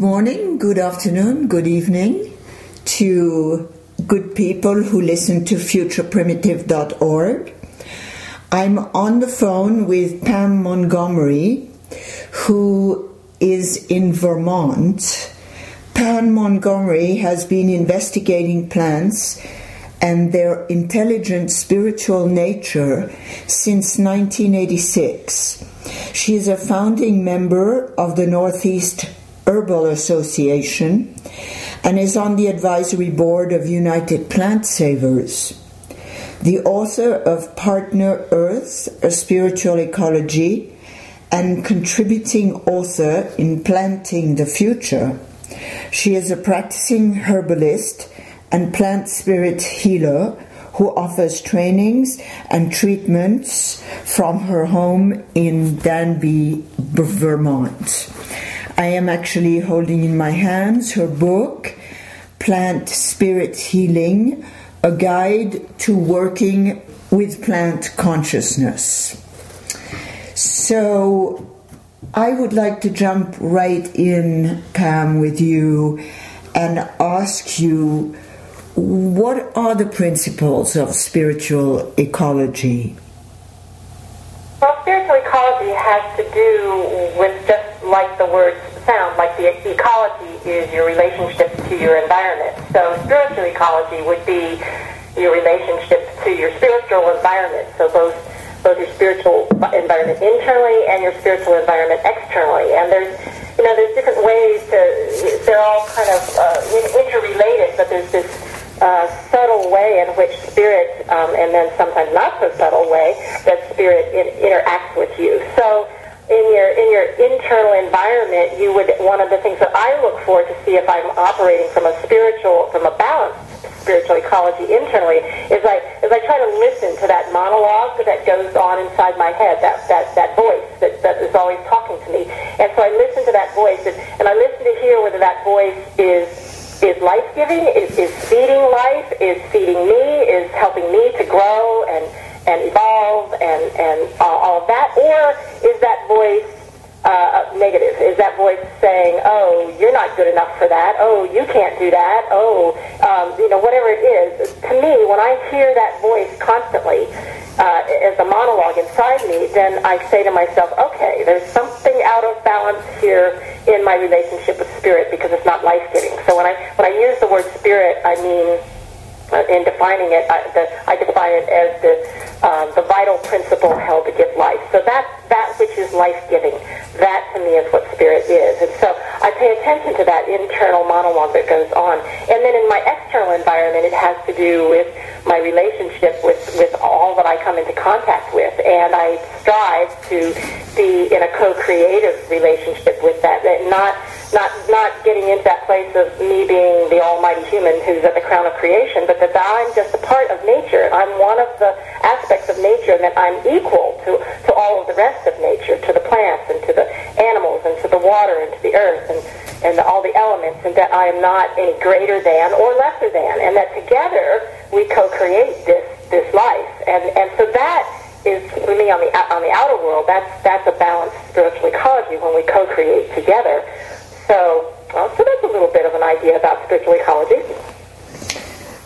Good morning, good afternoon, good evening to good people who listen to futureprimitive.org. I'm on the phone with Pam Montgomery, who is in Vermont. Pam Montgomery has been investigating plants and their intelligent spiritual nature since 1986. She is a founding member of the Northeast Herbal Association and is on the advisory board of United Plant Savers. The author of Partner Earth, A Spiritual Ecology, and contributing author in Planting the Future. She is a practicing herbalist and plant spirit healer who offers trainings and treatments from her home in Danby, Vermont. I am actually holding in my hands her book, Plant Spirit Healing A Guide to Working with Plant Consciousness. So, I would like to jump right in, Pam, with you and ask you what are the principles of spiritual ecology? Well, spiritual ecology has to do with just like the words sound, like the ecology is your relationship to your environment. So spiritual ecology would be your relationship to your spiritual environment. So both both your spiritual environment internally and your spiritual environment externally. And there's you know there's different ways to they're all kind of uh, interrelated, but there's this uh, subtle way in which spirit, um, and then sometimes not so subtle way that spirit in, interacts with you. So in your in your internal environment, you would one of the things that I look for to see if I'm operating from a spiritual, from a balanced spiritual ecology internally is I is I try to listen to that monologue that goes on inside my head, that that that voice that, that is always talking to me, and so I listen to that voice, and, and I listen to hear whether that voice is is life giving, is, is feeding life, is feeding me, is helping me to grow and, and evolve and, and all of that? Or is that voice uh, negative? Is that voice saying, oh, you're not good enough for that? Oh, you can't do that? Oh, um, you know, whatever it is. To me, when I hear that voice constantly uh, as a monologue inside me, then I say to myself, okay, there's something out of balance here in my relationship with spirit because it's not life giving. So when I when I use the word spirit, I mean uh, in defining it, I, the, I define it as the uh, the vital principle held to give life. So that that which is life giving, that to me is what spirit is. And so I pay attention to that internal monologue that goes on. And then in my external environment, it has to do with my relationship with with all that I come into contact with, and I strive to be in a co-creative relationship with that, not not not getting into that place of me being the almighty human who's at the crown of creation, but that I'm just a part of nature. I'm one of the aspects of nature, and that I'm equal to to all of the rest of nature, to the plants and to the animals and to the water and to the earth and and all the elements, and that I am not any greater than or lesser than, and that together we co-create this this life, and and so that is for me on the on the outer world. That's that's a balanced spiritual ecology when we co-create together. So, well, so that's a little bit of an idea about spiritual ecology.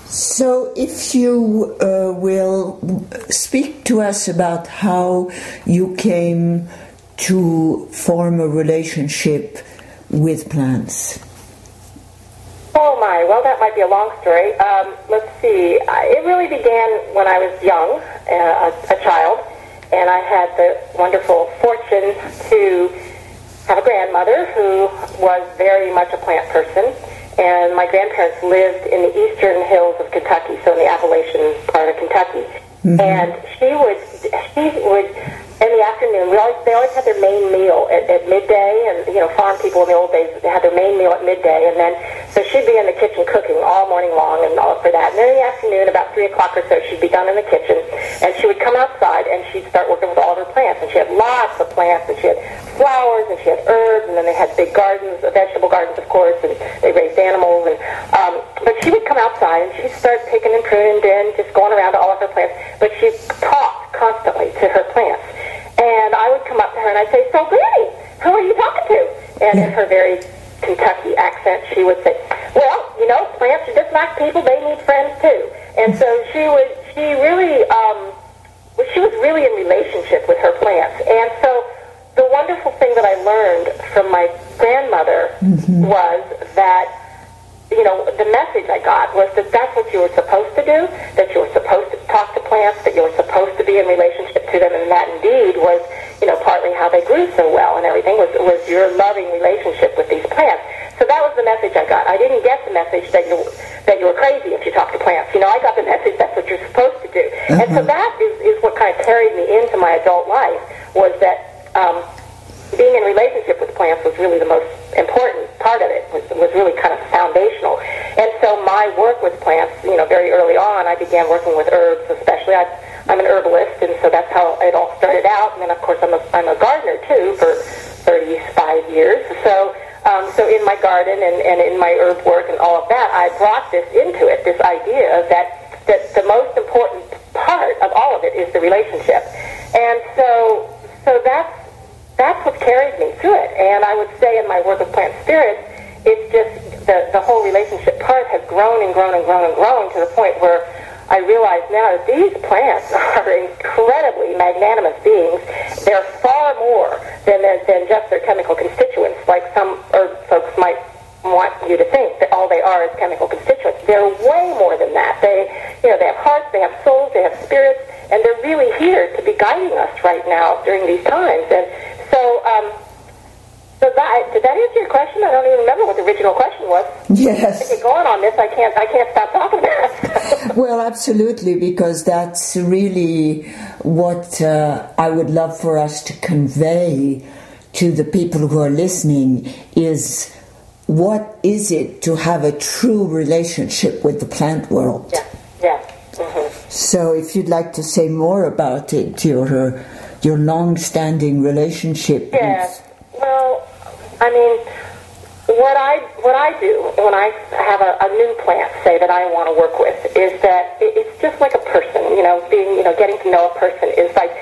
So, if you uh, will speak to us about how you came to form a relationship with plants. Oh my, well, that might be a long story. Um, let's see. It really began when I was young, uh, a, a child, and I had the wonderful fortune to have a grandmother who was very much a plant person. And my grandparents lived in the eastern hills of Kentucky, so in the Appalachian part of Kentucky. Mm-hmm. And she would, she would in the afternoon. We always they always had their main meal at, at midday, and you know, farm people in the old days they had their main meal at midday, and then so she'd be in the kitchen cooking all morning long and all for that. And then in the afternoon, about three o'clock or so, she'd be done in the kitchen, and she would come outside and she'd start working with all of her plants. And she had lots of plants, and she had flowers, and she had herbs, and then they had big gardens, vegetable gardens, of course, and they raised animals. And um, but she would come outside and she'd start picking and pruning and just going around to all of her plants. But she talked constantly to her plants. And I would come up to her and I'd say, so Granny, who are you talking to? And in her very Kentucky accent, she would say, "Well, you know, plants are just like people; they need friends too." And so she would, she really, um, she was really in relationship with her plants. And so the wonderful thing that I learned from my grandmother mm-hmm. was that you know, the message I got was that that's what you were supposed to do, that you were supposed to talk to plants, that you were supposed to be in relationship to them, and that indeed was, you know, partly how they grew so well and everything was, was your loving relationship with these plants. So that was the message I got. I didn't get the message that you that you were crazy if you talk to plants. You know, I got the message that's what you're supposed to do. Uh-huh. And so that is, is what kind of carried me into my adult life was that um, being in relationship with plants was really the most important part of it, was, was really kind of foundational. And so my work with plants, you know, very early on, I began working with herbs, especially. I, I'm an herbalist, and so that's how it all started out. And then, of course, I'm a, I'm a gardener, too, for 35 years. So, um, so in my garden and, and in my herb work and all of that, I brought this into it, this idea that, that the most important part of all of it is the relationship. And so, so that's that's what carries me through it. And I would say in my work with plant spirits, it's just the, the whole relationship part has grown and grown and grown and grown to the point where I realize now that these plants are incredibly magnanimous beings. They're far more than, than just their chemical constituents, like some herb folks might want you to think that all they are is chemical constituents. They're way more than that. They, you know, they have hearts, they have souls, they have spirits, and they're really here to be guiding us right now during these times. And so, um, so that did that answer your question? I don't even remember what the original question was. Yes. I get going on this. I can't. I can't stop talking about it. well, absolutely, because that's really what uh, I would love for us to convey to the people who are listening is what is it to have a true relationship with the plant world? Yeah. Yeah. Mm-hmm. So, if you'd like to say more about it, your your long-standing relationship. Yes. Well, I mean, what I what I do when I have a, a new plant, say that I want to work with, is that it, it's just like a person. You know, being you know getting to know a person is like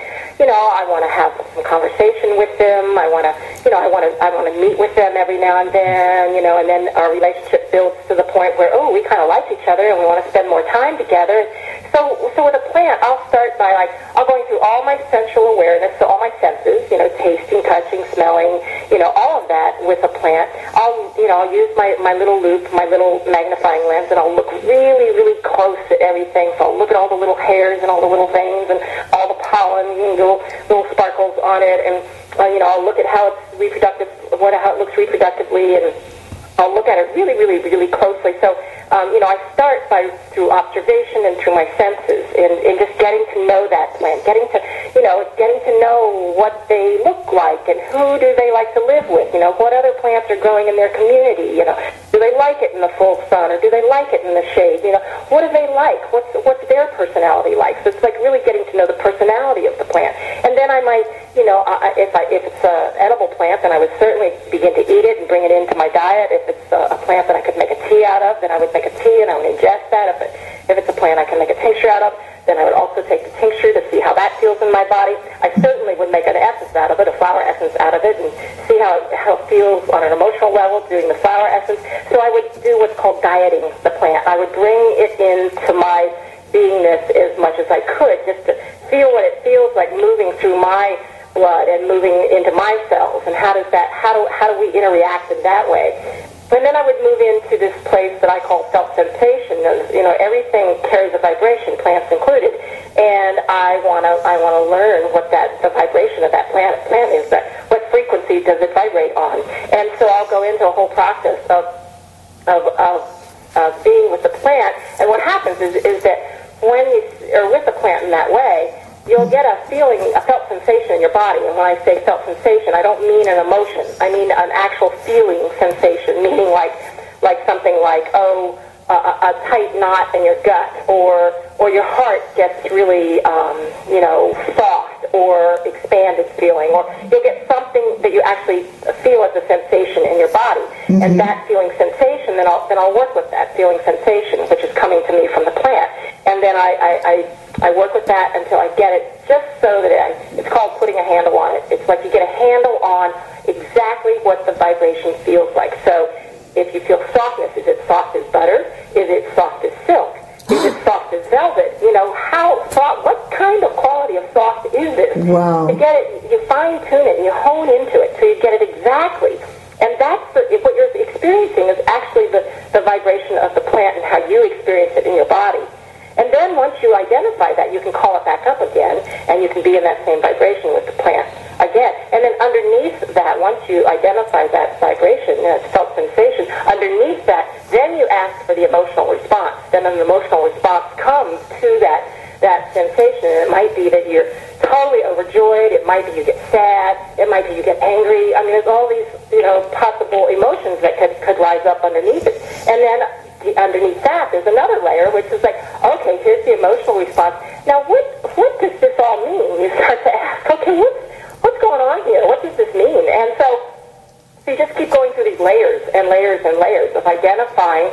you know, I want to have some conversation with them. I want to, you know, I want to, I want to meet with them every now and then, you know, and then our relationship builds to the point where, oh, we kind of like each other and we want to spend more time together. So, so with a plant, I'll start by like, I'm going through all my sensual awareness, so all my senses, you know, tasting, touching, smelling, you know, all of that with a plant. I'll, you know, I'll use my, my little loupe, my little magnifying lens, and I'll look really, really close at everything. So I'll look at all the little hairs and all the little veins and all the pollen and little, little sparkles on it. And, uh, you know, I'll look at how it's reproductive, what, how it looks reproductively and I'll look at it really, really, really closely. So, um, you know, I start by through observation and through my senses, and, and just getting to know that plant, getting to, you know, getting to know what they look like and who do they like to live with. You know, what other plants are growing in their community. You know, do they like it in the full sun or do they like it in the shade? You know, what do they like? What's what's their personality like? So it's like really getting to know the personality of the plant, and then I might, you know, I, if I if it's an edible plant, then I would certainly begin to eat it and bring it into my diet. If it's a, a plant that I could make a tea out of, then I would make a tea and I would ingest that. If, it, if it's a plant I can make a tincture out of, then I would also take the tincture to see how that feels in my body. I certainly would make an essence out of it, a flower essence out of it, and see how it, how it feels on an emotional level doing the flower essence. So I would do what's called dieting the plant. I would bring it into my beingness as much as I could, just to feel what it feels like moving through my blood and moving into my cells, and how does that, how do, how do we interact in that way? And then I would move into this place that I call felt sensation. You know, everything carries a vibration, plants and I want to learn what that the vibration of that plant plant is. That what frequency does it vibrate on? And so I'll go into a whole process of of, of, of being with the plant. And what happens is is that when you are with the plant in that way, you'll get a feeling, a felt sensation in your body. And when I say felt sensation, I don't mean an emotion. I mean an actual feeling sensation, meaning like, a, tight knot in your gut, or or your heart gets really, um, you know, soft or expanded feeling, or you'll get something that you actually feel as a sensation in your body, mm-hmm. and that feeling sensation, then I'll then I'll work with that feeling sensation, which is coming to me from the plant, and then I I, I I work with that until I get it just so that I, it's called putting a handle on it. It's like you get a handle on exactly what the vibration feels like. So if you feel softness, is it soft as butter? Is it soft as silk? Is it soft as velvet? You know, how soft, what kind of quality of soft is this? Wow. To get it, you fine tune it and you hone into it so you get it exactly. And that's the, what you're experiencing is actually the, the vibration of the plant and how you experience it in your body. And then once you identify that, you can call it back up again, and you can be in that same vibration with the plant again. And then underneath that, once you identify that vibration, that felt sensation, underneath that, then you ask for the emotional response. Then an emotional response comes to that that sensation. And it might be that you're totally overjoyed. It might be you get sad. It might be you get angry. I mean, there's all these you know possible emotions that could could rise up underneath it. And then underneath that, there's another layer, which is like, okay, here's the emotional response. Now, what what does this all mean? You start to ask, okay, what's what's going on here? What does this mean? And so, so you just keep going through these layers and layers and layers of identifying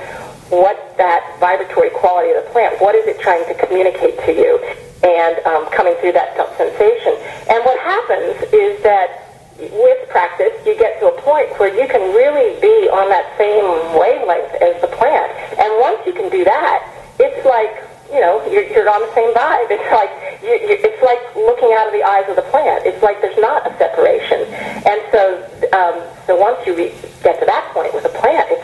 what that vibratory quality of the plant, what is it trying to communicate to you, and um, coming through that sensation. And what happens is that with practice, you get to a point where you can really be on that same wavelength as the plant. And once you can do that, it's like, you know, you're, you're on the same vibe. It's like, you, you, it's like looking out of the eyes of the plant. It's like there's not a separation. And so, um, so once you re- get to that point with a plant, it's,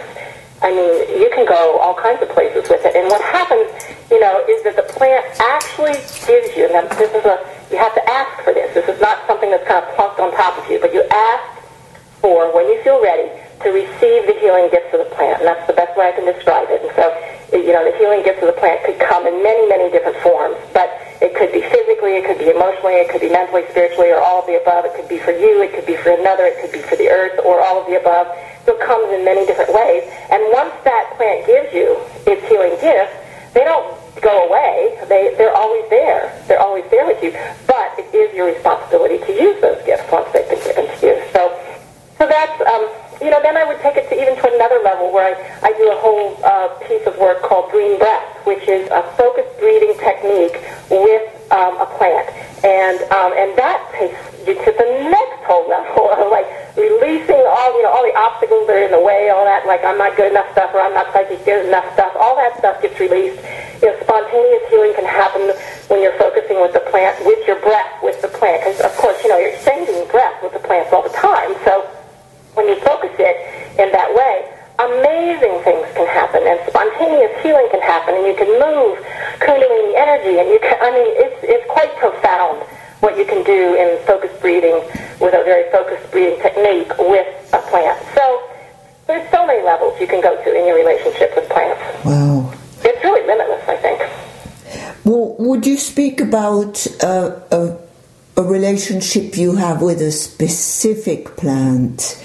I mean, you can go all kinds of places with it. And what happens, you know, is that the plant actually gives you, and this is a, you have to ask for this. This is not something that's kind of plunked on top of you, but you ask for, when you feel ready, to receive the healing gifts of the plant. And that's the best way I can describe it. And so, you know, the healing gifts of the plant could come in many, many different forms. But it could be physically, it could be emotionally, it could be mentally, spiritually, or all of the above. It could be for you, it could be for another, it could be for the earth, or all of the above. So it comes in many different ways. And once that plant gives you its healing gift, they don't go away. They, they're always there. They're always there with you. But it is your responsibility to use those gifts once they've been given to you. So, so that's, um, you know, then I would take it to even to another level where I, I do a whole uh, piece of work called Green Breath, which is a focused breathing technique with um, a plant. And, um, and that takes you to the next whole level of like releasing all, you know, all the obstacles that are in the way, all that, like I'm not good enough stuff or I'm not psychic good enough stuff, all that stuff gets released. You know, spontaneous healing can happen when you're focusing with the plant, with your breath, with the plant. Because, of course, you know, you're exchanging breath with the plants all the time. So when you focus it in that way, amazing things can happen and spontaneous healing can happen and you can move kundalini energy and you can, I mean, it's, it's quite profound what you can do in focused breathing with a very focused breathing technique with a plant. So there's so many levels you can go to in your relationship with plants. Wow. It's really limitless, I think. Well, would you speak about uh, a, a relationship you have with a specific plant?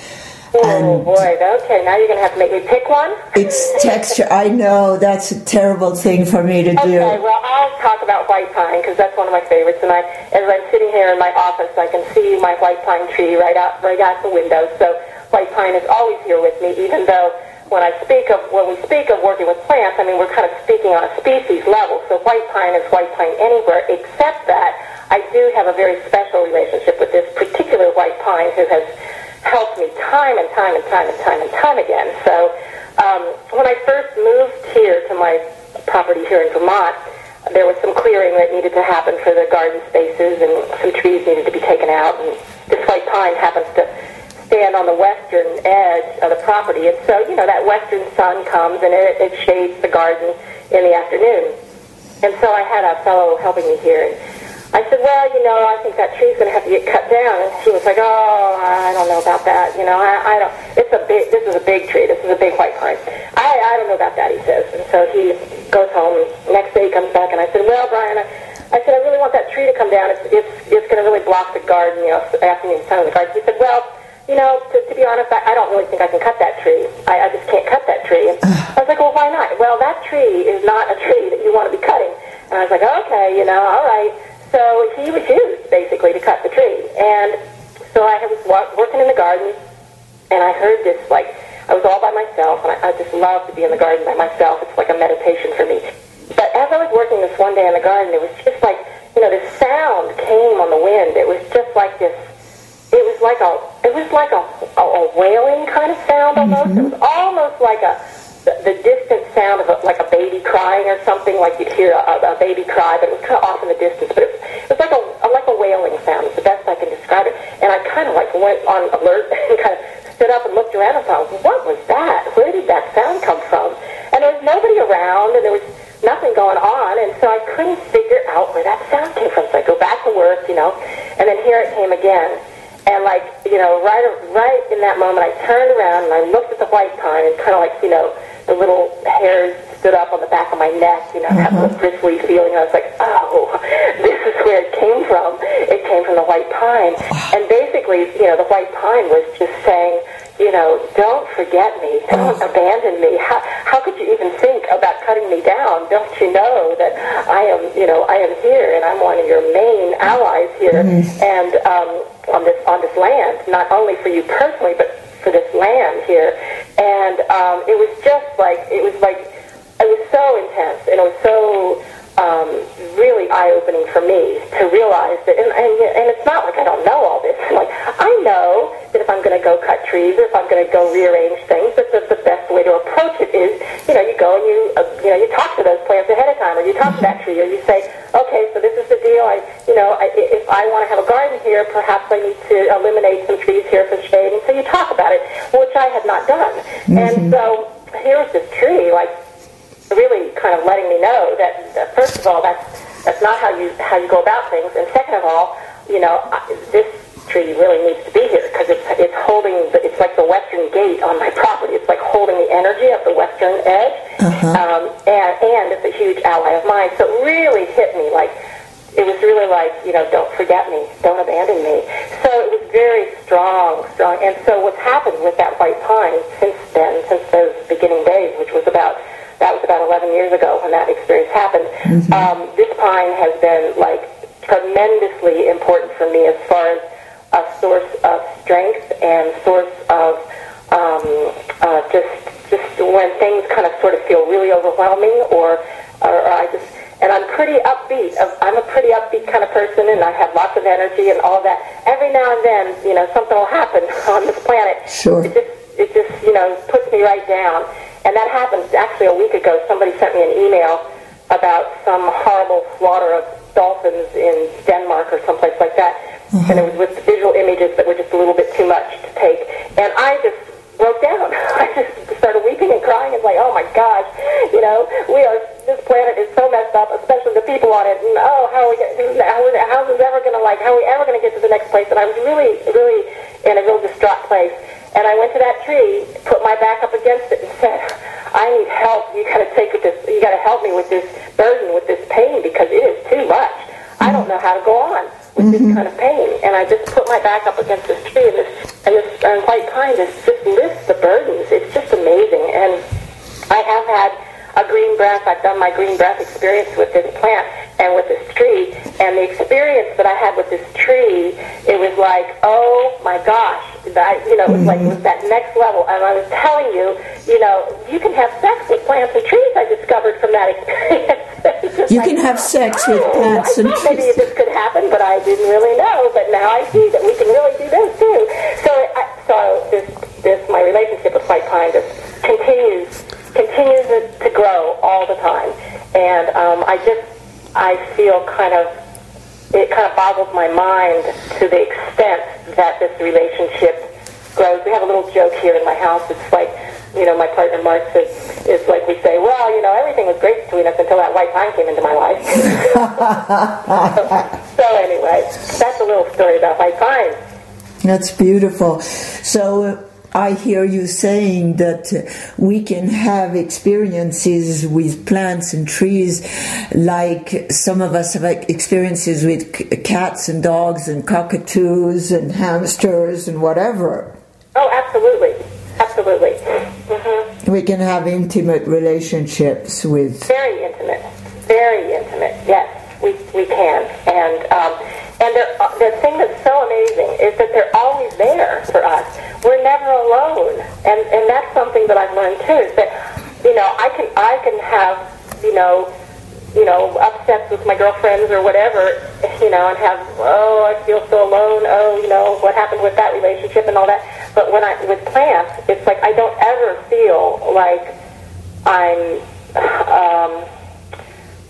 Oh And- boy, okay, now you're going to have to make me pick one? It's texture. I know that's a terrible thing for me to do. Okay, well, I'll talk about white pine because that's one of my favorites. And I, as I'm sitting here in my office, I can see my white pine tree right out, right out the window. So white pine is always here with me, even though when I speak of when we speak of working with plants, I mean we're kind of speaking on a species level. So white pine is white pine anywhere, except that I do have a very special relationship with this particular white pine who has helped me time and time and time and time and time again. So um, when I first moved here to my property here in Vermont, there was some clearing that needed to happen for the garden spaces, and some trees needed to be taken out. And this white pine happens to stand on the western edge of the property, and so you know that western sun comes and it, it shades the garden in the afternoon. And so I had a fellow helping me here, and I said, well, you know, I think that tree's going to have to get cut down. And he was like, oh, I don't know about that. You know, I, I don't. It's a big. This is a big tree. This is a big white pine. I, I don't know about that. He says. And so he goes home. Next day he comes back, and I said, well, Brian, I, I said, I really want that tree to come down. It's it's it's going to really block the garden. You know, afternoon sun in the garden. He said, well. You know, to, to be honest, I, I don't really think I can cut that tree. I, I just can't cut that tree. And I was like, well, why not? Well, that tree is not a tree that you want to be cutting. And I was like, okay, you know, all right. So he refused, basically, to cut the tree. And so I was wa- working in the garden, and I heard this, like, I was all by myself, and I, I just love to be in the garden by myself. It's like a meditation for me. But as I was working this one day in the garden, it was just like, you know, this sound came on the wind. It was just like this, it was like a it was like a, a, a wailing kind of sound almost. It mm-hmm. was almost like a the, the distant sound of a, like a baby crying or something, like you'd hear a, a baby cry, but it was kind of off in the distance. But it, it was like a, a like a wailing sound. It's the best I can describe it. And I kind of like went on alert and kind of stood up and looked around and thought, what was that? Where did that sound come from? And there was nobody around, and there was nothing going on, and so I couldn't figure out where that sound came from. So I go back to work, you know, and then here it came again. And like, you know, right right in that moment, I turned around and I looked at the white pine and kind of like, you know, the little hairs stood up on the back of my neck, you know, uh-huh. that little bristly feeling. I was like, oh, this is where it came from. It came from the white pine. And basically, you know, the white pine was just saying, you know, don't forget me, don't abandon me. How, how could you even think about cutting me down? Don't you know that I am, you know, I am here and I'm one of your main allies here mm-hmm. and um, on this on this land, not only for you personally, but for this land here. And um, it was just like it was like it was so intense and it was so um, really eye-opening for me to realize that, and, and, and it's not like I don't know all this. Like I know that if I'm going to go cut trees or if I'm going to go rearrange things, that the, the best way to approach it is, you know, you go and you, uh, you know, you talk to those plants ahead of time, or you talk to that tree, or you say, okay, so this is the deal. I, you know, I, if I want to have a garden here, perhaps I need to eliminate some trees here for shade, and so you talk about it, which I had not done. Mm-hmm. And so here's this tree, like really kind of letting me know that, that first of all, that's that's not how you how you go about things, and second of all, you know, this tree really needs to be here because it's it's holding the, it's like the western gate on my property. It's like holding the energy of the western edge, uh-huh. um, and and it's a huge ally of mine. So it really hit me like it was really like, you know, don't forget me, don't abandon me. So it was very strong, strong. And so what's happened with that white pine since those beginning days, which was about that was about 11 years ago when that experience happened. Mm-hmm. Um, this pine has been like tremendously important for me as far as a source of strength and source of um, uh, just just when things kind of sort of feel really overwhelming or or, or I just and I'm pretty upbeat. I'm a pretty upbeat kind of person, and I have lots of energy and all that. Every now and then, you know, something will happen on this planet. Sure. It just it just you know puts me right down. And that happened actually a week ago. Somebody sent me an email about some horrible slaughter of dolphins in Denmark or someplace like that. Mm-hmm. And it was with visual images that were just a little bit too much to take. And I just broke down. I just started weeping and crying and like, oh my gosh, you know, we are, this planet is so messed up, especially the people on it. And oh, how are we, how, how is this ever going to like, how are we ever going to get to the next place? And I was really, really in a real distraught place. And I went to that tree, put my back up against it, and said, "I need help. You got to take this. You got to help me with this burden, with this pain, because it is too much. I don't know how to go on with mm-hmm. this kind of pain." And I just put my back up against this tree, and this and this and white pine just just lifts the burdens. It's just amazing. And I have had a green breath. I've done my green breath experience with this plant and with this tree. And the experience that I had with this tree, it was like, oh my gosh, that you know, it was like it was that next level. And I was telling you, you know, you can have sex with plants and trees. I discovered from that experience. you like, can have sex oh, with plants and trees. Maybe this could happen, but I didn't really know. But now I see that we can really do this too. So, I, so this, this, my relationship with white pine just continues continues to grow all the time. And um, I just, I feel kind of, it kind of boggles my mind to the extent that this relationship grows. We have a little joke here in my house. It's like, you know, my partner Mark says, it's like we say, well, you know, everything was great between us until that white pine came into my life. so, so anyway, that's a little story about white pine. That's beautiful. So I hear you saying that we can have experiences with plants and trees like some of us have experiences with cats and dogs and cockatoos and hamsters and whatever. Oh, absolutely. Absolutely. Mm-hmm. We can have intimate relationships with. Very intimate. Very intimate, yes, we, we can. And, um, and the thing that's so amazing is that they're always there for us we're never alone, and and that's something that I've learned too. Is that you know I can I can have you know you know upsets with my girlfriends or whatever you know, and have, oh, I feel so alone. Oh, you know, what happened with that relationship and all that. But when I with plants, it's like I don't ever feel like I'm um,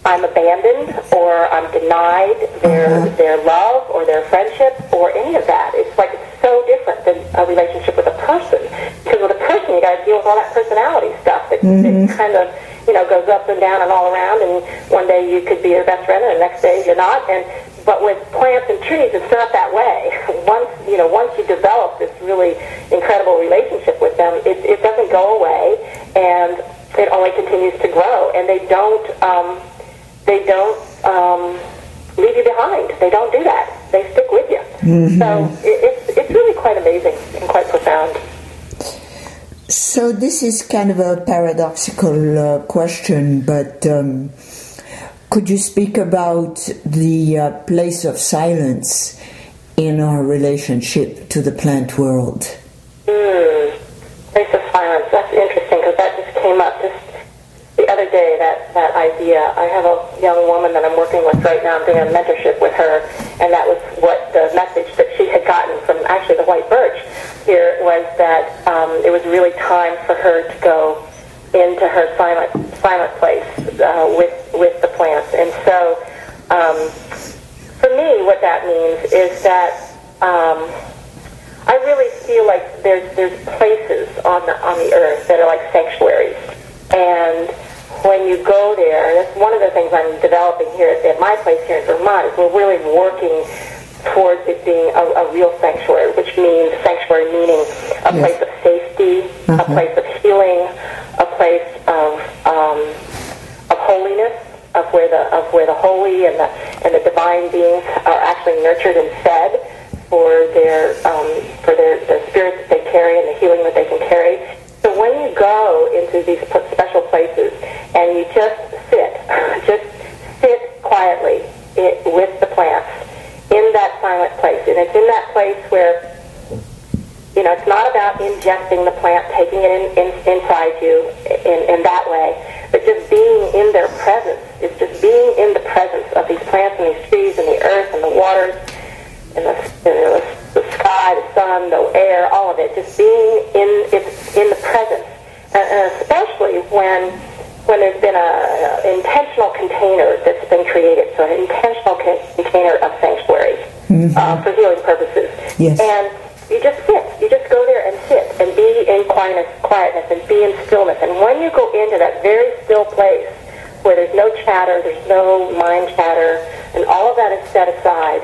I'm abandoned or I'm denied their uh-huh. their love or their friendship or any of that. It's like it's so different than a relationship with a person. Because with a person, you got to deal with all that personality stuff that, mm-hmm. that kind of you know goes up and down and all around. And one day you could be your best friend, and the next day you're not. And but with plants and trees, it's not that way. once you know, once you develop this really incredible relationship with them, it, it doesn't go away, and it only continues to grow. And they don't. Um, they don't um, leave you behind. They don't do that. They stick with you. Mm-hmm. So it, it's it's really quite amazing and quite profound. So this is kind of a paradoxical uh, question, but um, could you speak about the uh, place of silence in our relationship to the plant world? Mm, place of silence. That's interesting because that just came up just day that, that idea. I have a young woman that I'm working with right now. I'm doing a mentorship with her, and that was what the message that she had gotten from actually the white birch here was that um, it was really time for her to go into her silent silent place uh, with with the plants. And so, um, for me, what that means is that. Um, I really feel like there's there's places on the on the earth that are like sanctuaries, and when you go there, and that's one of the things I'm developing here at, at my place here in Vermont, is we're really working towards it being a, a real sanctuary, which means sanctuary meaning a yes. place of safety, uh-huh. a place of healing, a place of um, of holiness, of where the of where the holy and the and the divine beings are actually nurtured and fed for their um, for their the spirits that they carry and the healing that they can carry. So when you go into these special places and you just sit, just sit quietly it, with the plants in that silent place, and it's in that place where you know it's not about ingesting the plant, taking it in, in, inside you in, in that way, but just being in their presence. It's just being in the presence of these plants and these trees and the earth and the waters and the, the, the sky, the sun, the air, all of it, just being in it's in the presence, and especially when when there's been a, a intentional container that's been created, so an intentional container of sanctuary mm-hmm. uh, for healing purposes, yes. and you just sit. You just go there and sit and be in quietness, quietness and be in stillness. And when you go into that very still place where there's no chatter, there's no mind chatter, and all of that is set aside,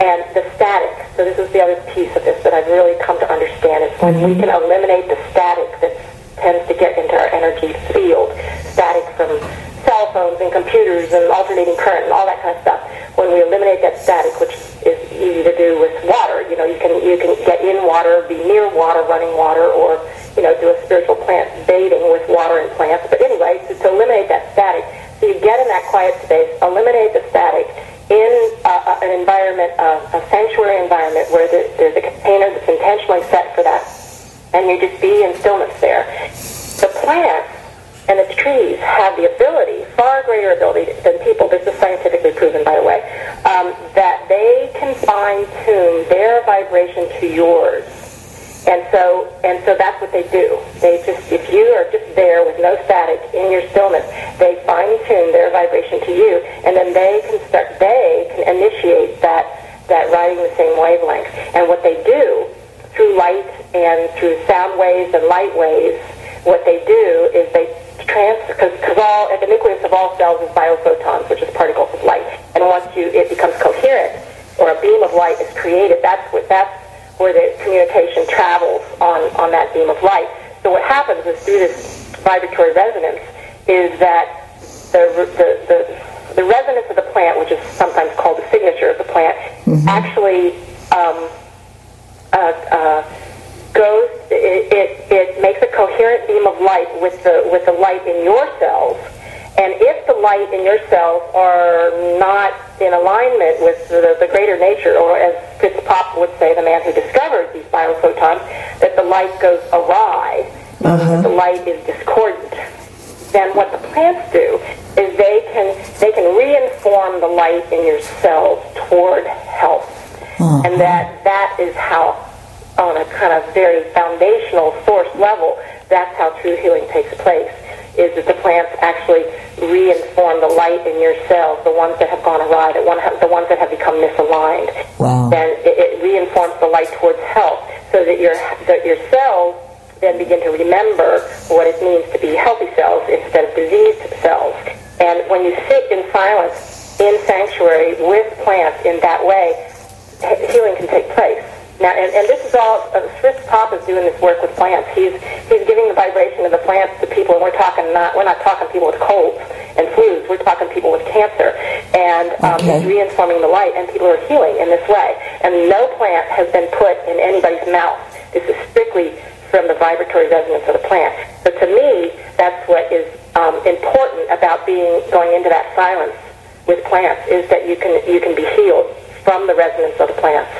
and the static, so this is the other piece of this that I've really come to understand, is when we mhm. can eliminate the static that tends to get into our energy field, static from cell phones and computers and alternating current and all that kind of stuff. When we eliminate that static, which is easy to do with water, you know, you can you can get in water, be near water, running water, or you know, do a spiritual plant bathing with water and plants. But anyway, to, to eliminate that static, so you get in that quiet space, eliminate the static, in uh, an environment, uh, a sanctuary environment where the, there's a container that's intentionally set for that, and you just be in stillness there. The plants and the trees have the ability, far greater ability than people, this is scientifically proven by the way, um, that they can fine tune their vibration to yours and so, and so that's what they do. They just, if you are just there with no static in your stillness, they fine tune their vibration to you, and then they can start, they can initiate that, that riding the same wavelength. And what they do through light and through sound waves and light waves, what they do is they trans, because all, at the nucleus of all cells is biophotons, which is particles of light. And once you, it becomes coherent, or a beam of light is created, that's what, that's where the communication travels on, on that beam of light. So what happens is through this vibratory resonance is that the, the, the, the resonance of the plant, which is sometimes called the signature of the plant, mm-hmm. actually um, uh, uh, goes, it, it, it makes a coherent beam of light with the, with the light in your cells and if the light in your cells are not in alignment with the, the greater nature, or as Fritz Popp would say, the man who discovered these biophotons, that the light goes awry, uh-huh. the light is discordant, then what the plants do is they can they can reinform the light in your cells toward health. Uh-huh. And that that is how, on a kind of very foundational source level, that's how true healing takes place. Is that the plants actually reinform the light in your cells, the ones that have gone awry, the, one, the ones that have become misaligned. Wow. And it, it reinforms the light towards health, so that your that your cells then begin to remember what it means to be healthy cells instead of diseased cells. And when you sit in silence in sanctuary with plants in that way, healing can take place. Now, and, and this is all, uh, Fritz Popp is doing this work with plants. He's, he's giving the vibration of the plants to people, and we're talking not, we're not talking people with colds and flus, we're talking people with cancer. And um, Okay. he's reinforming the light, and people are healing in this way. And no plant has been put in anybody's mouth. This is strictly from the vibratory resonance of the plant. So to me, that's what is um, important about being going into that silence with plants is that you can you can be healed from the resonance of the plants.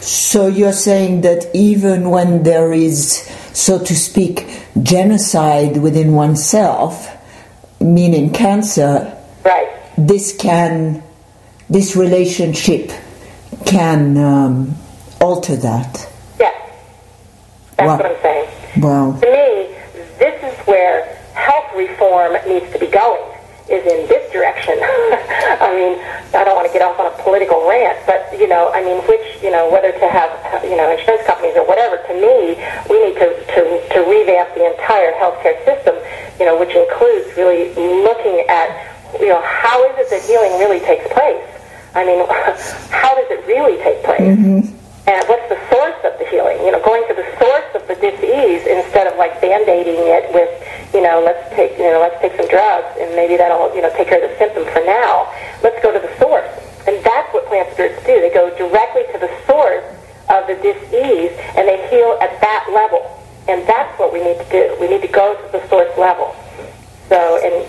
So you're saying that even when there is, so to speak, genocide within oneself, meaning cancer, Right. this can, this relationship can um, alter that. Yes. That's Wow. what I'm saying. Wow. To me, this is where health reform needs to be going, is in this direction. I mean, I don't want to get off on a political rant, but, you know, I mean, which, you know, whether to have, you know, insurance companies or whatever, to me, we need to, to, to revamp the entire healthcare system, you know, which includes really looking at, you know, how is it that healing really takes place? I mean, how does it really take place? Mm-hmm. And what's the source of the healing? You know, going to the source of the disease instead of like band-aiding it with, know, let's take, you know, let's take some drugs and maybe that'll, you know, take care of the symptom for now. Let's go to the source. And that's what plant spirits do. They go directly to the source of the disease and they heal at that level. And that's what we need to do. We need to go to the source level. So, and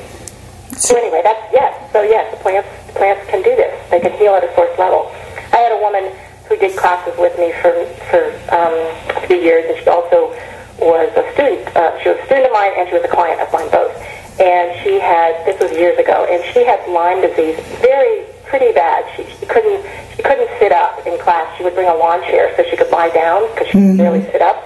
so anyway, that's yes. So yes, the plants plants can do this. They can heal at a source level. I had a woman who did classes with me for for um, three years, and she also was a student. Uh, she was a student of mine, and she was a client of mine both. And she had this was years ago, and she had Lyme disease, very pretty bad. She, she couldn't she couldn't sit up in class. She would bring a lawn chair so she could lie down because she could barely mm-hmm. sit up.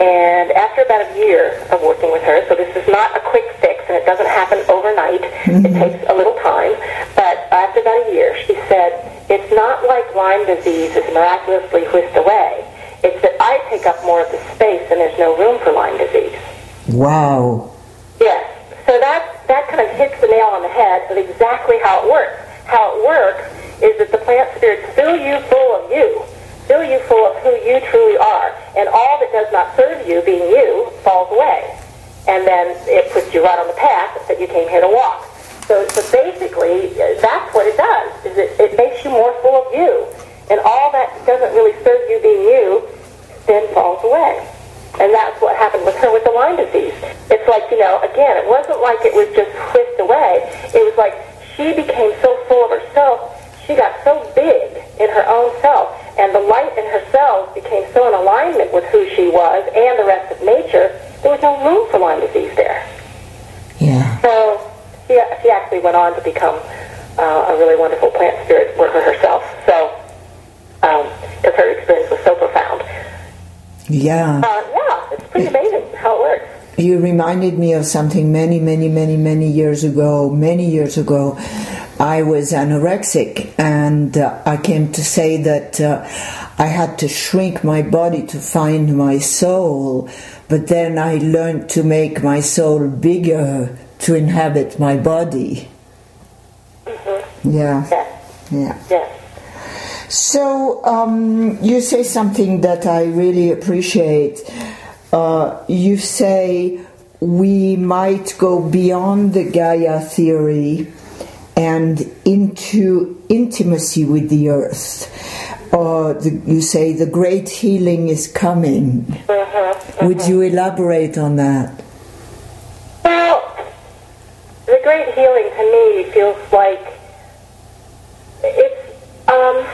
And after about a year of working with her, so this is not a quick fix and it doesn't happen overnight, it mm-hmm. takes a little time, but after about a year, she said, it's not like Lyme disease is miraculously whisked away. It's that I take up more of the space and there's no room for Lyme disease. Wow. Yes. So that that kind of hits the nail on the head of exactly how it works. How it works is that the plant spirits fill you full of you, fill you full of who you truly are, and all that does not serve you, being you, falls away. And then it puts you right on the path that you came here to walk. So, so basically, uh, that's what it does. Is it, it makes you more full of you, and all that doesn't really serve you being you, then falls away. And that's what happened with her with the Lyme disease. It's like, you know, again, it wasn't like it was just whisked away. It was like she became so full of herself, she got so big in her own self, and the light in her cells became so in alignment with who she was and the rest of nature, there was no room for Lyme disease there. Yeah. So she, she actually went on to become uh, a really wonderful plant spirit worker herself. So, because her experience was so profound. Yeah. Uh, yeah, it's pretty amazing how it works. You reminded me of something many, many, many, many years ago. Many years ago, I was anorexic, and uh, I came to say that uh, I had to shrink my body to find my soul, but then I learned to make my soul bigger to inhabit my body. Yeah, Yes, yeah. yes. So um, you say something that I really appreciate. Uh, you say we might go beyond the Gaia theory and into intimacy with the earth. Uh, the, you say the great healing is coming. Would you elaborate on that? Well, the great healing to me feels like it's um,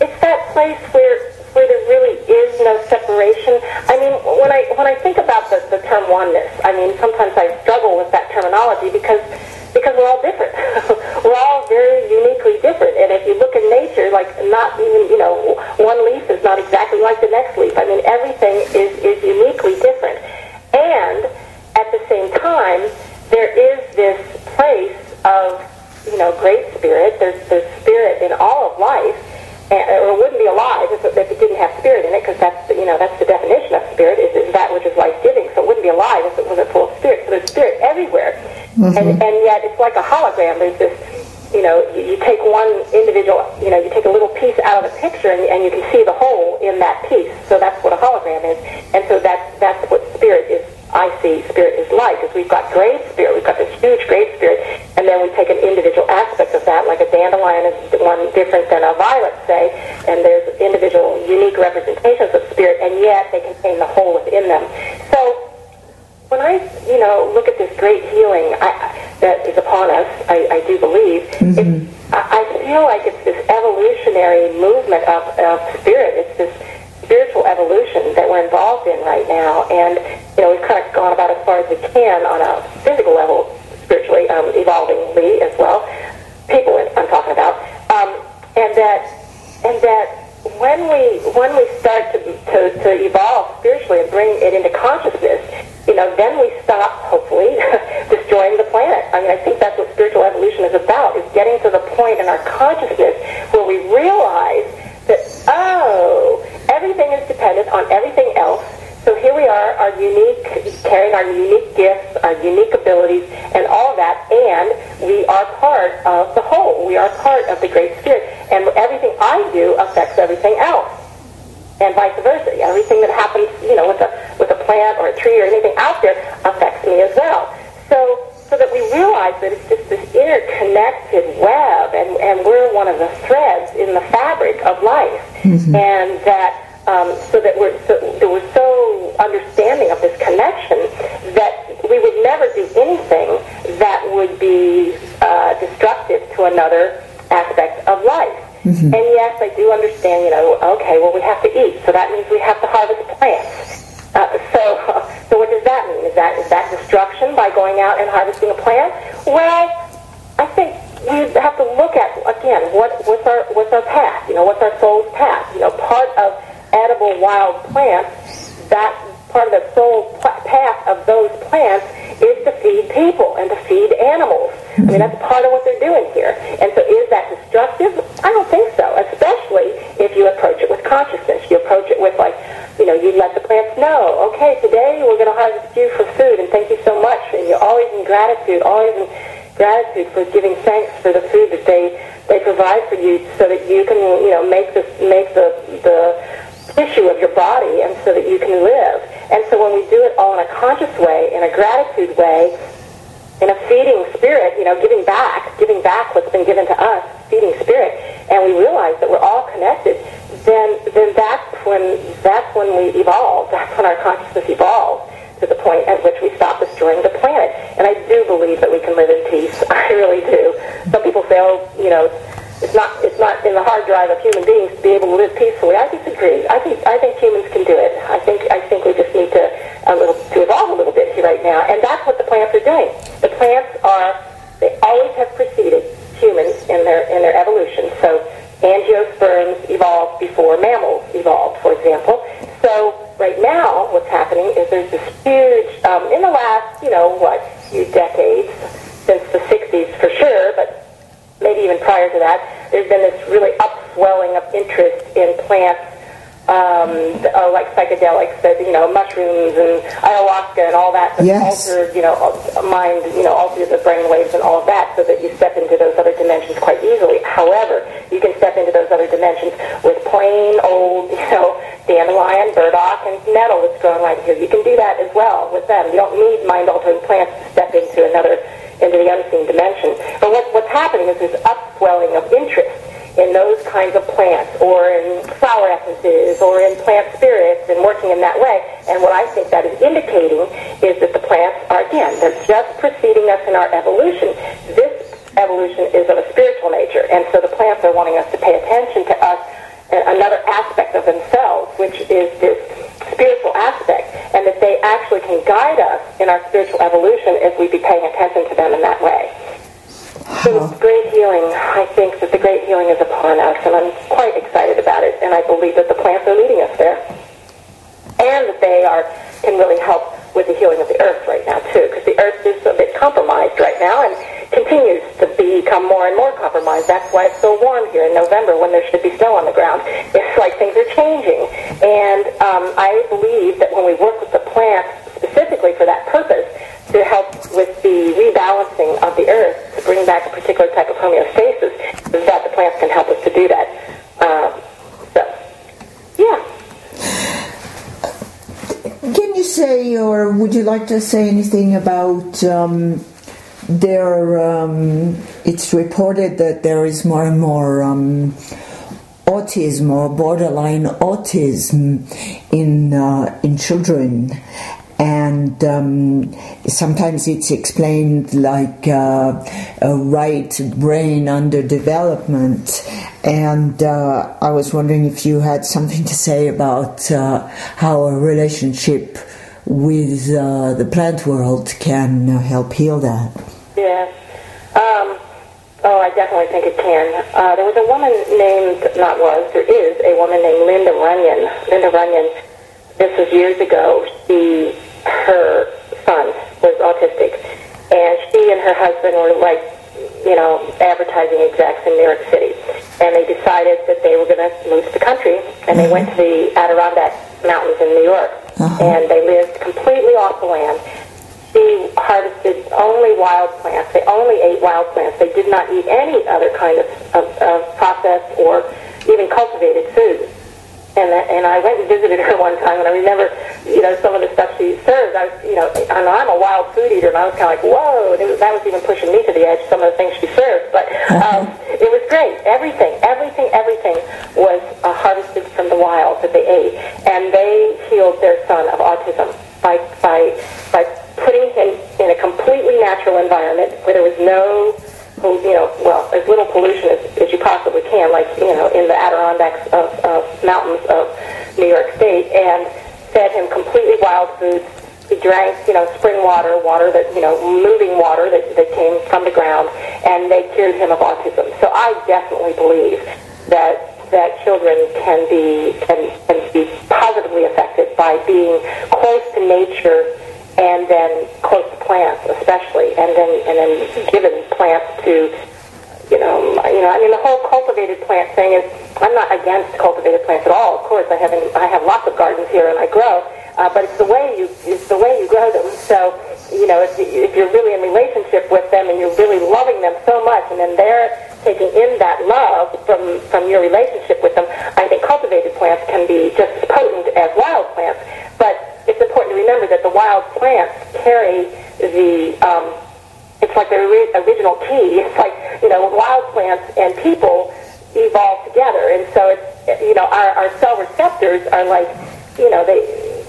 it's that place where where there really is no separation. I mean, when I when I think about the, the term oneness, I mean, sometimes I struggle with that terminology because because we're all different. we're all very uniquely different. And if you look in nature, like not even, you know, one leaf is not exactly like the next leaf. I mean, everything is, is uniquely different. And at the same time, there is this place of, you know, great spirit. There's, there's spirit in all of life or wouldn't be alive if it, if it didn't have spirit in it, because that's the, you know that's the definition of spirit is, is that which is life giving. So it wouldn't be alive if it wasn't full of spirit. So there's spirit everywhere, mm-hmm. and and yet it's like a hologram. There's this, you know, you, you take one individual, you know, you take a little piece out of the picture, and, and you can see the whole in that piece. So that's what a hologram is, and so that's that's what spirit is I see spirit is like is we've got great spirit, we've got this huge great spirit, and then we take an individual aspect of that, like a dandelion is one different than a violet, say, and there's individual unique representations of spirit, and yet they contain the whole within them. So when I, you know, look at this great healing I, that is upon us, I, I do believe, mm-hmm. I, I feel like it's this evolutionary movement of, of spirit. It's this spiritual evolution that we're involved in right now. And, you know, we've kind of gone about as far as we can on a physical level, spiritually, um, evolvingly as well. People I'm talking about. Um, and that, and that when we, when we start to, to, to evolve spiritually and bring it into consciousness, you know, then we stop, hopefully, destroying the planet. I mean, I think that's what spiritual evolution is about, is getting to the point in our consciousness where we realize that, oh, everything is dependent on everything else. So here we are, our unique, carrying our unique gifts, our unique abilities, and all of that, and we are part of the whole. We are part of the Great Spirit, and everything I do affects everything else, and vice versa. Everything that happens, you know, with a with a plant or a tree or anything out there affects me as well. So so that we realize that it's just this interconnected web, and, and we're one of the threads in the fabric of life, mm-hmm. and that um, so that we're so, that we're so understanding of this connection that we would never do anything that would be uh, destructive to another aspect of life. Mm-hmm. And yes, I do understand. You know, okay, well, we have to eat, so that means we have to harvest plants. Uh, so, so what does that mean? Is that is that destruction by going out and harvesting a plant? Well, I think we have to look at again what what's our what's our path? You know, what's our soul's path? You know, part of edible wild plants that part of the soul path of those plants is to feed people and to feed animals. I mean, that's part of what they're doing here. And so is that destructive? I don't think so, especially if you approach it with consciousness. You approach it with, like, you know, you let the plants know, okay, today we're going to harvest you for food, and thank you so much. And you're always in gratitude, always in gratitude for giving thanks for the food that they, they provide for you so that you can, you know, make, this, make the, the tissue of your body and so that you can live. And so when we do it all in a conscious way, in a gratitude way, in a feeding spirit, you know, giving back, giving back what's been given to us, feeding spirit, and we realize that we're all connected, then then that's when that's when we evolve. That's when our consciousness evolves to the point at which we stop destroying the planet. And I do believe that we can live in peace. I really do. Some people say, oh, you know, it's not it's not in the hard drive of human beings to be able to live peacefully. I disagree. I think I think humans can do it. I think I think we just need to a little to evolve a little bit here right now, and that's what the plants are doing. The plants are they always have preceded humans in their in their evolution. So angiosperms evolved before mammals evolved, for example. So right now, what's happening is there's this huge um, in the last you know what few decades since the 60s for sure, but maybe even prior to that, there's been this really upswelling of interest in plants um, uh, like psychedelics, that you know, mushrooms and ayahuasca and all that that yes. alter, you know, mind, you know, alter the brain waves and all of that, so that you step into those other dimensions quite easily. However, you can step into those other dimensions with plain old, you know, dandelion, burdock, and nettle that's growing right here. You can do that as well with them. You don't need mind-altering plants to step into another into the unseen dimension. But what, what's happening is this upswelling of interest in those kinds of plants or in flower essences or in plant spirits and working in that way. And what I think that is indicating is that the plants are, again, they're just preceding us in our evolution. This evolution is of a spiritual nature. And so the plants are wanting us to pay attention to us another aspect of themselves, which is this spiritual aspect, and that they actually can guide us in our spiritual evolution if we be paying attention to them in that way. The uh-huh. great healing. I think that the great healing is upon us, and I'm quite excited about it. And I believe that the plants are leading us there, and that they are can really help with the healing of the earth right now too, because the earth is a bit compromised right now and continues to become more and more compromised. That's why it's so warm here in November when there should be snow on the ground. It's like things are changing, and um, I believe that when we work with the plants specifically for that purpose, to help with the rebalancing of the earth, to bring back a particular type of homeostasis, that the plants can help us to do that. Um, so, yeah. Can you say, or would you like to say anything about um, there? Um, it's reported that there is more and more um, autism or borderline autism in uh, in children, and um, sometimes it's explained like uh, a right brain underdevelopment. And uh, I was wondering if you had something to say about uh, how a relationship with uh, the plant world can help heal that. Yeah. Um, oh, I definitely think it can. Uh, there was a woman named, not was, there is a woman named Linda Runyon. Linda Runyon, this was years ago. She her son was autistic, and she and her husband were like, you know, advertising execs in New York City, and they decided that they were going to move to the country, and they went to the Adirondack Mountains in New York, Uh-huh. and they lived completely off the land. She harvested only wild plants. They only ate wild plants. They did not eat any other kind of, of, of processed or even cultivated food and and I went and visited her one time, and I remember, you know, some of the stuff she served. I was, you know, and I'm a wild food eater, and I was kind of like, whoa, and it was, that was even pushing me to the edge. Some of the things she served, but um, it was great. Everything, everything, everything was uh, harvested from the wild that they ate, and they healed their son of autism by by by putting him in a completely natural environment where there was no you know, well, as little pollution as, as you possibly can, like, you know, in the Adirondacks of, of mountains of New York State, and fed him completely wild foods. He drank, you know, spring water, water that, you know, moving water that, that came from the ground, and they cured him of autism. So I definitely believe that that children can be can, can be positively affected by being close to nature and then close to plants, especially, and then and then given plants to, you know, you know. I mean, the whole cultivated plant thing is. I'm not against cultivated plants at all. Of course, I have I have lots of gardens here, and I grow. Uh, but it's the way you it's the way you grow them. So, you know, if, if you're really in relationship with them and you're really loving them so much, and then they're taking in that love from from your relationship with them, I think cultivated plants can be just as potent as wild plants. But it's important to remember that the wild plants carry the um, it's like the ori- original key. It's like you know wild plants and people evolve together, and so it's you know our, our cell receptors are like you know they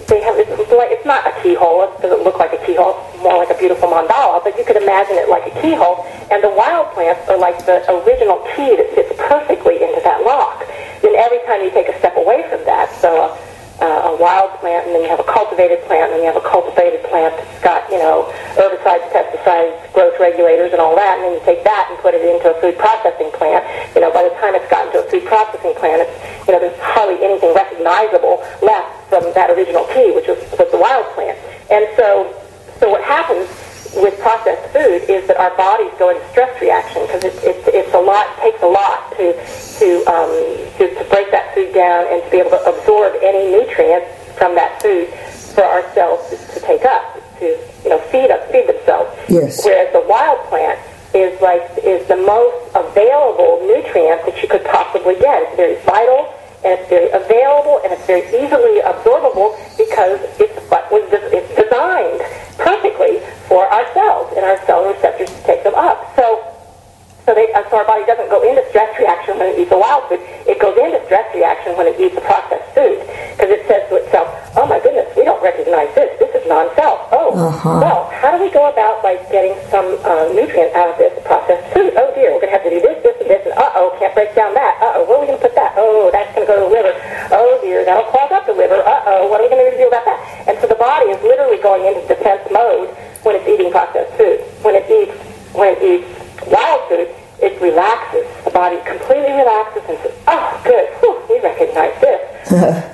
they have it's like it's not a keyhole. It doesn't look like a keyhole. It's more like a beautiful mandala, but you could imagine it like a keyhole. And the wild plants are like the original key that fits perfectly into that lock. And every time you take a step away from that, so. Uh, uh, a wild plant, and then you have a cultivated plant, and then you have a cultivated plant that's got, you know, herbicides, pesticides, growth regulators, and all that, and then you take that and put it into a food processing plant. You know, by the time it's gotten to a food processing plant, it's, you know, there's hardly anything recognizable left from that original key, which was, was the wild plant. And so, so what happens with processed food is that our bodies go into stress reaction because it, it, it's a lot, takes a lot to to, um, to to break that food down and to be able to absorb any nutrients from that food for our cells to, to take up to you know feed us feed themselves. Yes. Whereas the wild plant is like is the most available nutrient that you could possibly get. It's very vital and it's very available and it's very easily absorbable because it's what was des- it's designed perfectly for our cells and our cell receptors to take them up. So so, they, uh, so our body doesn't go into stress reaction when it eats a wild food. It goes into stress reaction when it eats a processed food because it says to itself, "Oh my goodness, we don't recognize this. This is non-self. Oh, Uh-huh. well, how do we go about like getting some uh, nutrient out of this processed food? Oh dear, we're going to have to do this, this, and this, and uh-oh, can't break down that. Uh-oh, where are we going to put that? Oh, that's going to go to the liver. Oh dear, that'll clog up the liver. Uh-oh, what are we going to do about that? And so the body is literally going into defense mode when it's eating processed food. When it eats, when it eats wild food, it relaxes. The body completely relaxes and says, oh, good, Whew, we recognize this.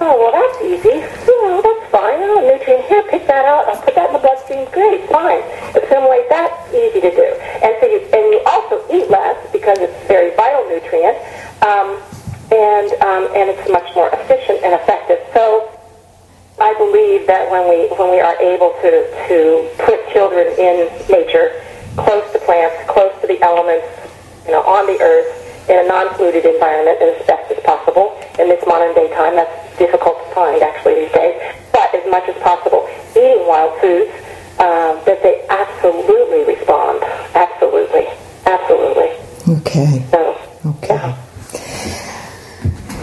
oh, well, that's easy. Oh, that's fine. Oh, nutrient here, pick that out. I'll put that in the bloodstream. Great, fine. Assimilate that, easy to do. And so you, and you also eat less because it's a very vital nutrient, um, and, um, and it's much more efficient and effective. So I believe that when we, when we are able to, to put children in nature, close to plants, close to the elements, you know, on the earth in a non-polluted environment as best as possible. In this modern day time, that's difficult to find actually these days. But as much as possible, eating wild foods, uh, that they absolutely respond. Absolutely, absolutely. Okay. So, okay. Yeah.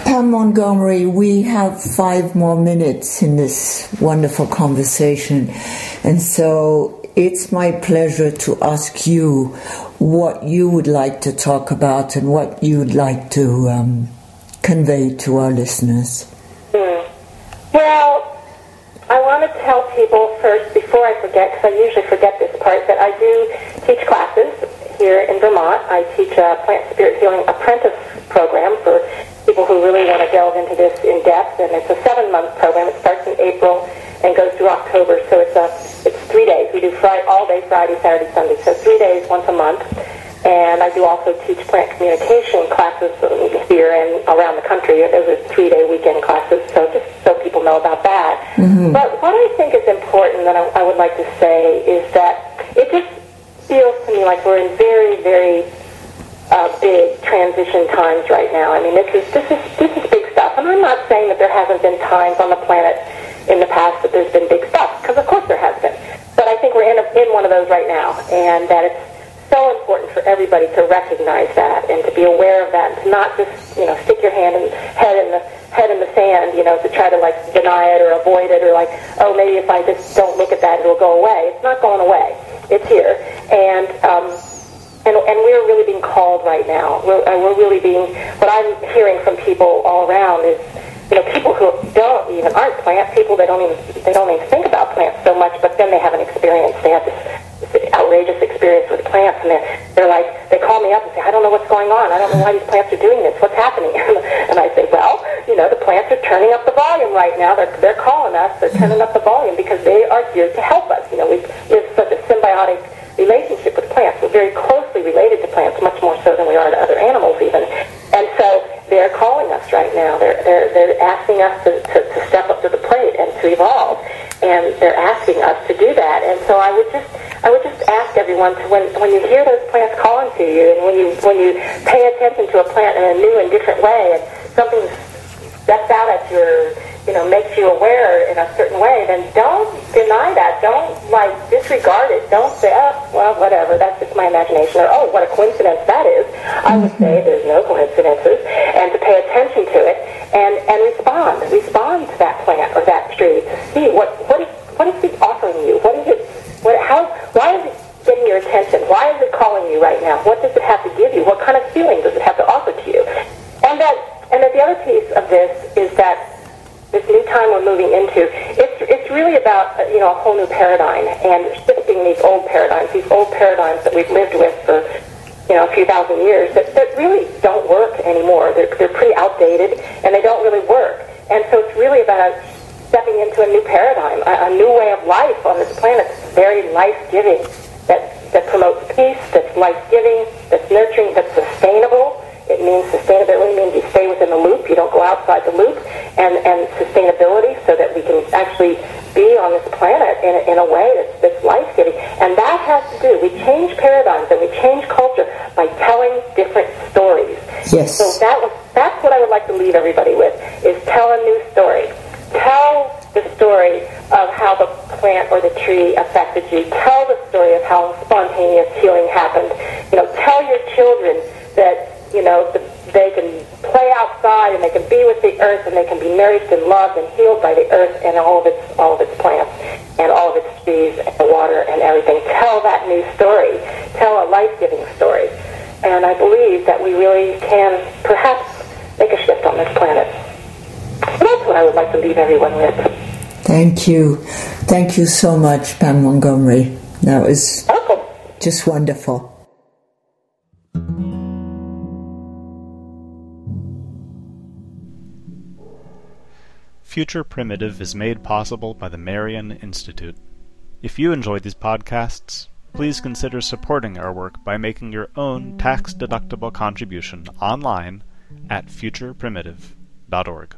Pam Montgomery, we have five more minutes in this wonderful conversation. And so it's my pleasure to ask you what you would like to talk about and what you'd like to um, convey to our listeners. Hmm. Well, I want to tell people first, before I forget, because I usually forget this part, that I do teach classes here in Vermont. I teach a plant spirit healing apprentice program for people who really want to delve into this in depth, and it's a seven-month program. It starts in April and goes through October. So it's a it's three days. We do Friday all day Friday, Saturday, Sunday. So three days once a month. And I do also teach plant communication classes here and around the country. Those are three day weekend classes. So just so people know about that. Mm-hmm. But what I think is important that I, I would like to say is that it just feels to me like we're in very, very uh, big transition times right now. I mean, this is this is big stuff, and I'm not saying that there hasn't been times on the planet in the past that there's been big stuff, because of course there has been. But I think we're in, a, in one of those right now, and that it's so important for everybody to recognize that and to be aware of that, and to not just you know stick your hand and head in the head in the sand, you know, to try to like deny it or avoid it or like, oh, maybe if I just don't look at that, it'll go away. It's not going away. It's here, and um, and and we're really being called right now. We're, we're really being. What I'm hearing from people all around is you know, people who don't even aren't plant people. They don't even they don't even think about plants so much. But then they have an experience. They have this, this outrageous experience with plants, and they're they're like they call me up and say, I don't know what's going on. I don't know why these plants are doing this. What's happening? and I say, well, you know, the plants are turning up the volume right now. They're they're calling us. They're turning up the volume because they are here to help us. You know, we we have such a symbiotic relationship with plants. We're very closely related to plants, much more so than we are to other animals even. And so they're calling us right now. They're, they're, they're asking us to, to, to step up to the plate and to evolve. And they're asking us to do that. And so I would just, I would just ask everyone to, when, when you hear those plants calling to you and when you, when you pay attention to a plant in a new and different way and something steps out at your you know, aware in a certain way, then don't deny that. Don't like disregard it. Don't say, oh, well, whatever. That's just my imagination, or oh, what a coincidence that is. I would say mm-hmm. there's no coincidences, and to pay attention to it and and respond. Respond to that plant or that tree to see what what is what is it offering you. What is it? What how? Why is it getting your attention? Why is it calling you right now? What does it have to give you? What kind of feeling does it have to offer to you? And that and that the other piece of this is that this new time we're moving into, it's, it's really about, uh, you know, a whole new paradigm and shifting these old paradigms, these old paradigms that we've lived with for, you know, a few thousand years that, that really don't work anymore. They're, they're pretty outdated and they don't really work. And so it's really about stepping into a new paradigm, a, a new way of life on this planet that's very life-giving, that, that promotes peace, that's life-giving, that's nurturing, that's sustainable, it means sustainability means you stay within the loop, you don't go outside the loop, and, and sustainability so that we can actually be on this planet in, in a way that's, that's life-giving. And that has to do, we change paradigms and we change culture by telling different stories. Yes. So that was, that's what I would like to leave everybody with, is tell a new story. Tell the story of how the plant or the tree affected you. Tell the story of how spontaneous healing happened. You know, tell your children that you know, the, they can play outside and they can be with the earth and they can be nourished and loved and healed by the earth and all of its all of its plants and all of its trees and the water and everything. Tell that new story. Tell a life-giving story. And I believe that we really can perhaps make a shift on this planet. So that's what I would like to leave everyone with. Thank you. Thank you so much, Pam Montgomery. That was just wonderful. Future Primitive is made possible by the Marian Institute. If you enjoy these podcasts, please consider supporting our work by making your own tax deductible contribution online at futureprimitive.org.